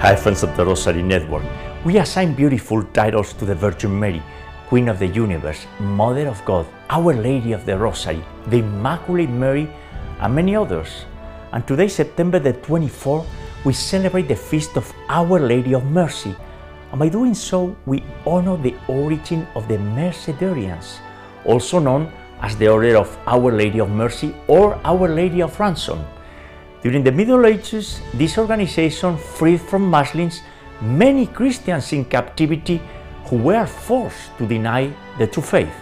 Hi, friends of the Rosary Network. We assign beautiful titles to the Virgin Mary, Queen of the Universe, Mother of God, Our Lady of the Rosary, the Immaculate Mary, and many others. And today, September the 24th, we celebrate the feast of Our Lady of Mercy. And by doing so, we honor the origin of the Mercedarians, also known as the Order of Our Lady of Mercy or Our Lady of Ransom. During the Middle Ages, this organization freed from Muslims many Christians in captivity who were forced to deny the true faith.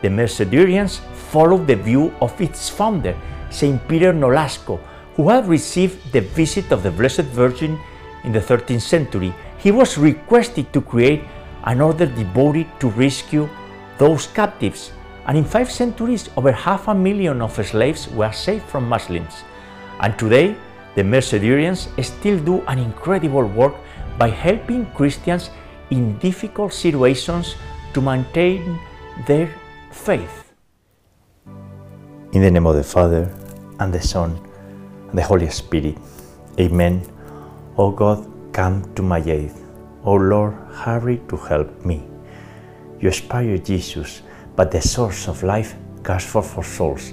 The Mercedarians followed the view of its founder, Saint Peter Nolasco, who had received the visit of the Blessed Virgin in the 13th century. He was requested to create an order devoted to rescue those captives, and in five centuries, over half a million of slaves were saved from Muslims. And today, the Mercedarians still do an incredible work by helping Christians in difficult situations to maintain their faith. In the name of the Father, and the Son, and the Holy Spirit. Amen. O God, come to my aid. O Lord, hurry to help me. You spare Jesus, but the source of life casts for souls,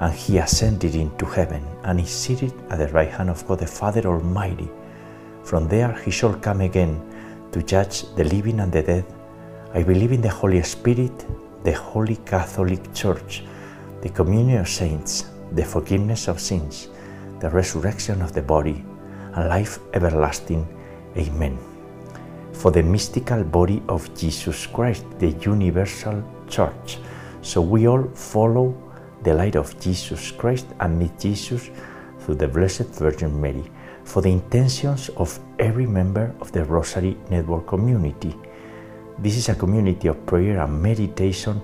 and he ascended into heaven, and is seated at the right hand of God the Father Almighty. From there he shall come again to judge the living and the dead. I believe in the Holy Spirit, the Holy Catholic Church, the communion of saints, the forgiveness of sins, the resurrection of the body, and life everlasting. Amen. For the mystical body of Jesus Christ, the universal church, so we all follow the light of Jesus Christ and meet Jesus through the Blessed Virgin Mary for the intentions of every member of the Rosary Network community. This is a community of prayer and meditation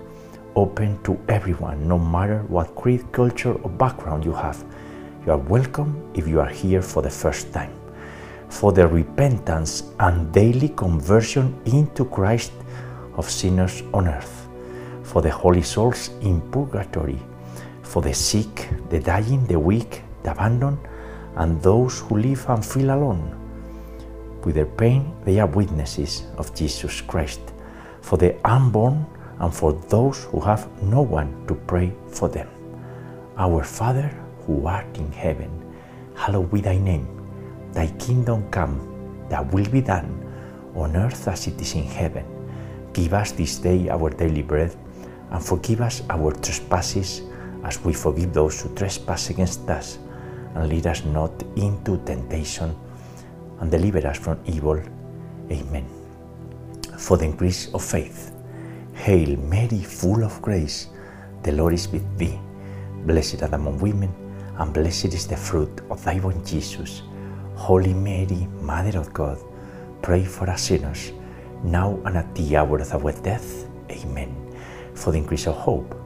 open to everyone, no matter what creed, culture, or background you have. You are welcome if you are here for the first time. For the repentance and daily conversion into Christ of sinners on earth. For the holy souls in purgatory. For the sick, the dying, the weak, the abandoned, and those who live and feel alone. With their pain, they are witnesses of Jesus Christ, for the unborn and for those who have no one to pray for them. Our Father, who art in heaven, hallowed be thy name. Thy kingdom come, thy will be done, on earth as it is in heaven. Give us this day our daily bread, and forgive us our trespasses as we forgive those who trespass against us and lead us not into temptation, and deliver us from evil. Amen. For the increase of faith. Hail Mary, full of grace, the Lord is with thee. Blessed art among women, and blessed is the fruit of thy womb, Jesus. Holy Mary, Mother of God, pray for us sinners, now and at the hour of our death. Amen. For the increase of hope.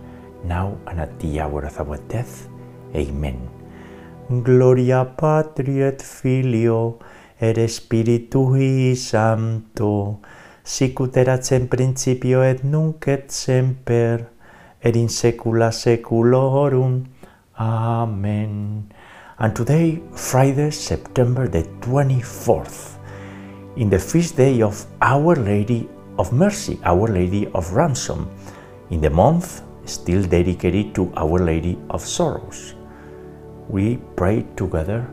now and at the hour of our death. Amen. Gloria Patri et Filio et Spiritui Sancto, sicut erat in principio et nunc et semper, et in saecula saeculorum. Amen. And today, Friday, September the 24th, in the feast day of Our Lady of Mercy, Our Lady of Ransom, in the month still dedicated to Our Lady of Sorrows we pray together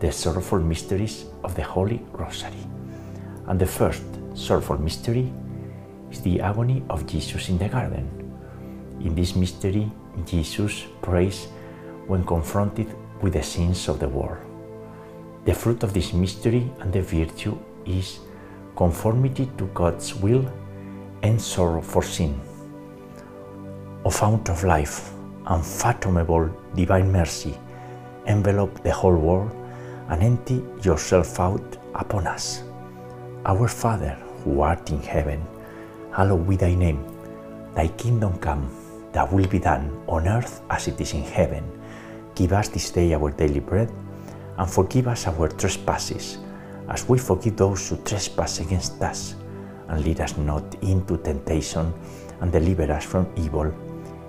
the sorrowful mysteries of the Holy Rosary. And the first sorrowful mystery is the agony of Jesus in the garden. In this mystery, Jesus prays when confronted with the sins of the world. The fruit of this mystery and the virtue is conformity to God's will and sorrow for sin. O fount of life, unfathomable divine mercy, envelop the whole world and empty yourself out upon us. Our Father, who art in heaven, hallowed be thy name. Thy kingdom come, thy will be done on earth as it is in heaven. Give us this day our daily bread, and forgive us our trespasses, as we forgive those who trespass against us. And lead us not into temptation, and deliver us from evil.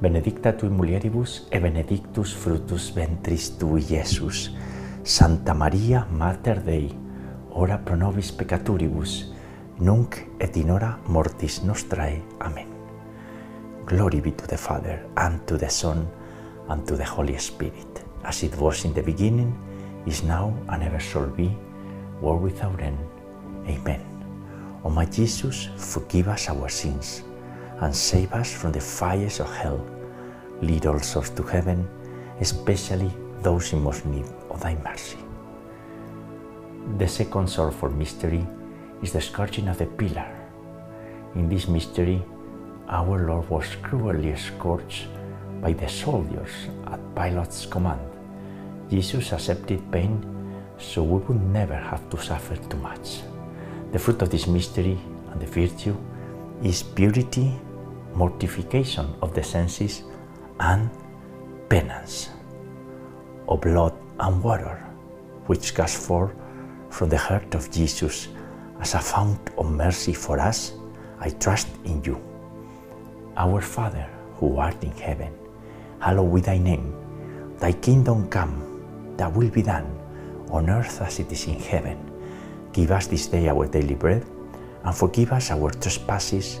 benedicta tui mulieribus e benedictus fructus ventris tui, Iesus. Santa Maria, Mater Dei, ora pro nobis peccaturibus, nunc et in hora mortis nostrae. Amen. Glory be to the Father, and to the Son, and to the Holy Spirit, as it was in the beginning, is now, and ever shall be, world without end. Amen. O my Jesus, forgive us our sins, and save us from the fires of hell. Lead all souls to heaven, especially those in most need of thy mercy. The second sorrowful mystery is the scourging of the pillar. In this mystery, our Lord was cruelly scourged by the soldiers at Pilate's command. Jesus accepted pain so we would never have to suffer too much. The fruit of this mystery and the virtue is purity, mortification of the senses, and penance. of blood and water, which gush forth from the heart of Jesus as a fount of mercy for us, I trust in you. Our Father, who art in heaven, hallowed be thy name. Thy kingdom come, thy will be done, on earth as it is in heaven. Give us this day our daily bread, and forgive us our trespasses,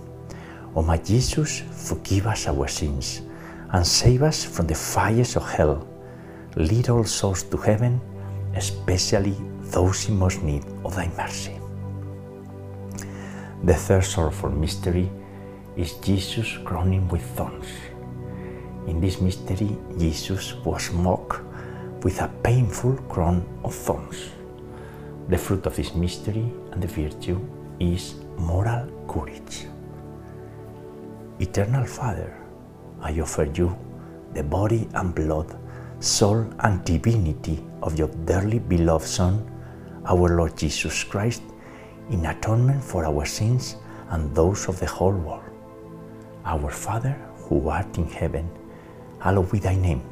O my Jesus, forgive us our sins, and save us from the fires of hell. Lead all souls to heaven, especially those in most need of thy mercy. The third sorrowful mystery is Jesus crowning with thorns. In this mystery, Jesus was mocked with a painful crown of thorns. The fruit of this mystery and the virtue is moral courage. Eternal Father, I offer you the body and blood, soul and divinity of your dearly beloved Son, our Lord Jesus Christ, in atonement for our sins and those of the whole world. Our Father, who art in heaven, hallowed be thy name.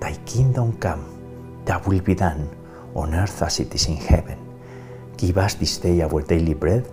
Thy kingdom come, thy will be done, on earth as it is in heaven. Give us this day our daily bread,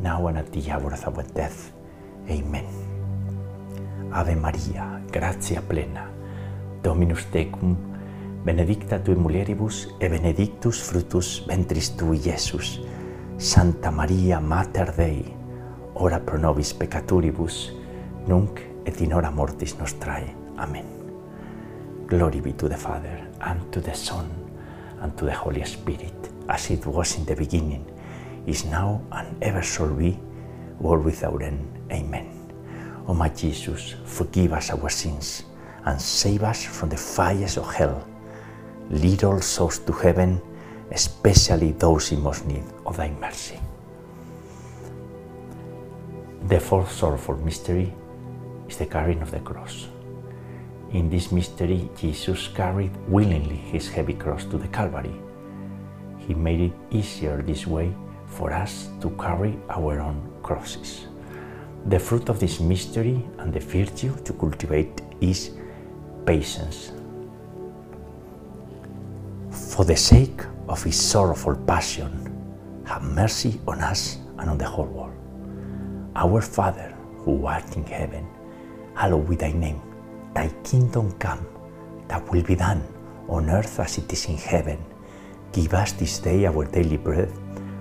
now and at the hour of our death. Amen. Ave Maria, gratia plena, Dominus tecum, benedicta tui mulieribus, e benedictus fructus ventris tui, Iesus. Santa Maria, Mater Dei, ora pro nobis peccatoribus, nunc et in hora mortis nostrae. Amen. Glory be to the Father, and to the Son, and to the Holy Spirit, as it was in the beginning, is now, and ever shall be, world without end. Amen. O my Jesus, forgive us our sins, and save us from the fires of hell. Lead all souls to heaven, especially those in most need of thy mercy. The fourth sorrowful mystery is the carrying of the cross. In this mystery, Jesus carried willingly his heavy cross to the Calvary. He made it easier this way for us to carry our own crosses. The fruit of this mystery and the virtue to cultivate is patience. For the sake of his sorrowful passion, have mercy on us and on the whole world. Our Father, who art in heaven, hallowed be thy name. Thy kingdom come, thy will be done, on earth as it is in heaven. Give us this day our daily bread,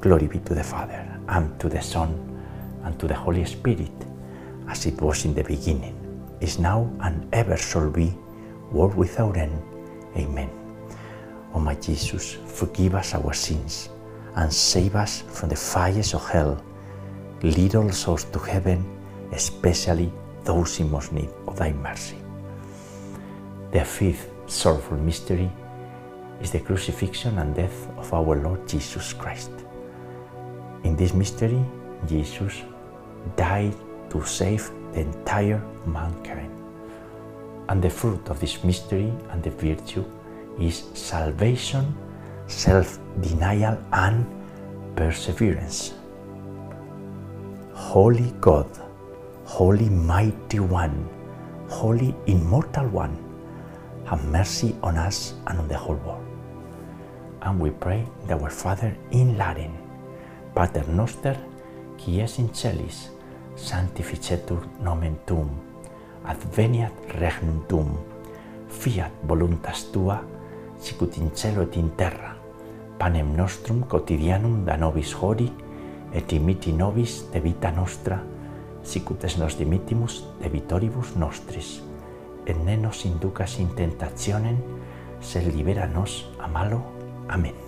Glory be to the Father, and to the Son, and to the Holy Spirit, as it was in the beginning, is now, and ever shall be, world without end. Amen. O my Jesus, forgive us our sins, and save us from the fires of hell. Lead all souls to heaven, especially those in most need of thy mercy. The fifth sorrowful mystery is the crucifixion and death of our Lord Jesus Christ. In this mystery, Jesus died to save the entire mankind. And the fruit of this mystery and the virtue is salvation, self denial, and perseverance. Holy God, Holy Mighty One, Holy Immortal One, have mercy on us and on the whole world. And we pray that our Father in Latin, Pater noster, qui es in celis, sanctificetur nomen tuum, adveniat regnum tuum, fiat voluntas tua, sicut in cielo et in terra. Panem nostrum quotidianum da nobis hori, et imiti nobis de vita nostra, sicut es nos dimitimus de vitoribus nostris. Et ne nos inducas in tentationem, sed libera nos a malo. Amen.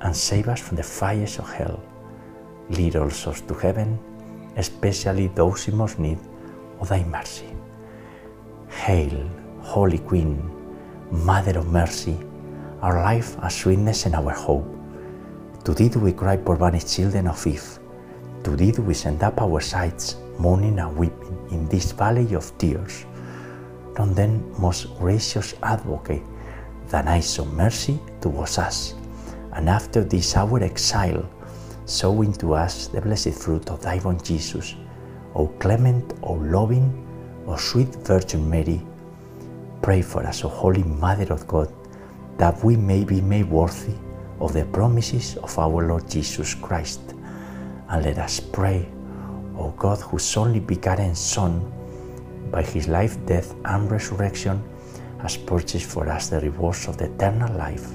and save us from the fires of hell. Lead all souls to heaven, especially those in most need of thy mercy. Hail, Holy Queen, Mother of Mercy, our life, our sweetness, and our hope. To thee do we cry, poor banished children of Eve. To thee do we send up our sighs, mourning and weeping in this valley of tears. Turn then, most gracious advocate, thine eyes of mercy towards us, and after this our exile, sow into us the blessed fruit of thy born Jesus. O clement, O loving, O sweet Virgin Mary, pray for us, O Holy Mother of God, that we may be made worthy of the promises of our Lord Jesus Christ. And let us pray, O God, whose only begotten Son, by his life, death, and resurrection, has purchased for us the rewards of the eternal life.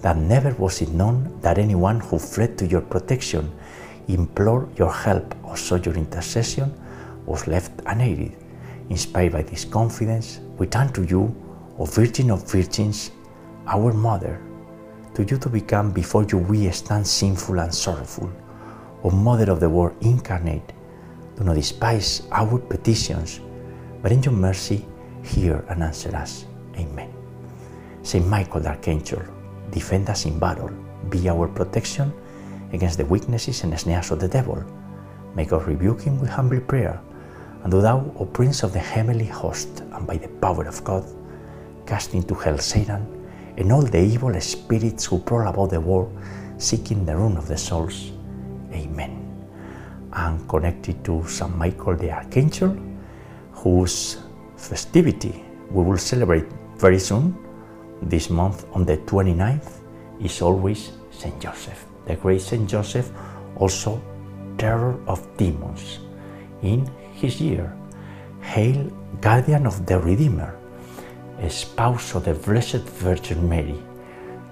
that never was it known that anyone who fled to your protection, implored your help, or sought your intercession was left unaided. Inspired by this confidence, we turn to you, O Virgin of Virgins, our Mother. To you to become before you we stand sinful and sorrowful. O Mother of the Word incarnate, do not despise our petitions, but in your mercy hear and answer us. Amen. Saint Michael the Archangel, defend us in battle, be our protection against the weaknesses and snares of the devil. May God rebuke him with humble prayer. And do thou, O Prince of the heavenly host, and by the power of God, cast into hell Satan and all the evil spirits who prowl about the world, seeking the ruin of the souls. Amen. And connected to St. Michael the Archangel, whose festivity we will celebrate very soon, this month on the 29th, is always St. Joseph. The great St. Joseph, also terror of demons. In his year, Hail, guardian of the Redeemer, spouse of the Blessed Virgin Mary.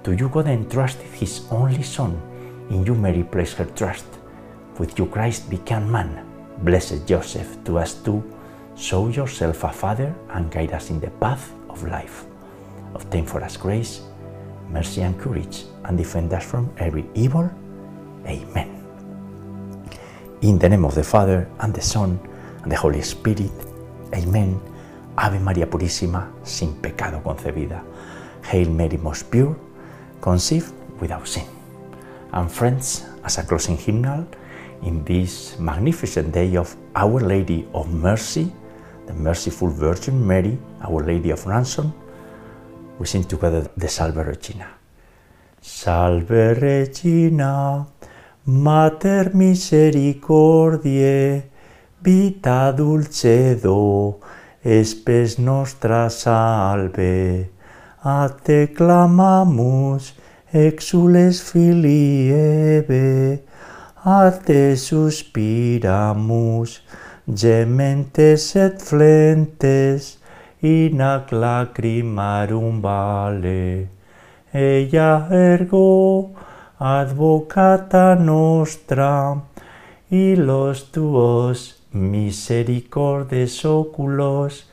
To you God entrusted his only Son, in you Mary placed her trust. With you Christ became man. Blessed Joseph, to us too, show yourself a father and guide us in the path of life. Obtain for us grace, mercy, and courage, and defend us from every evil. Amen. In the name of the Father, and the Son, and the Holy Spirit. Amen. Ave María Purísima, sin pecado concebida. Hail Mary, most pure, conceived without sin. And friends, as a closing hymnal, in this magnificent day of Our Lady of Mercy, the merciful Virgin Mary, Our Lady of Ransom, we sing together the Salve Regina. Salve Regina, Mater misericordiae, vita dulcedo, espes nostra salve. A te clamamus, exules filii ebe, a te suspiramus, gementes et flentes, in ac lacrimarum vale. Ella ergo, advocata nostra, y los tuos misericordes oculos,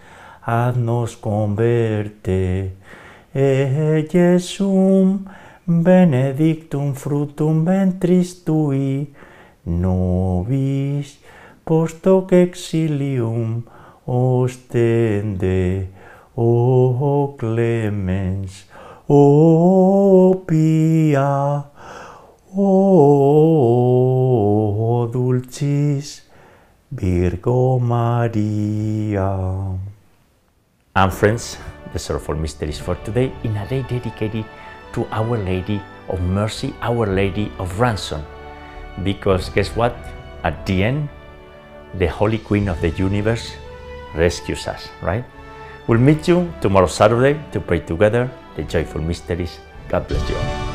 haznos converte. E Jesum benedictum fructum ventris tui, nobis post hoc exilium ostende, o clemens, o pia, o dulcis Virgo Maria. And friends, the sorrowful mysteries for today in a day dedicated to Our Lady of Mercy, Our Lady of Ransom. Because guess what? At the end, the Holy Queen of the universe rescues us, right? We'll meet you tomorrow Saturday to pray together the joyful mysteries. God bless you.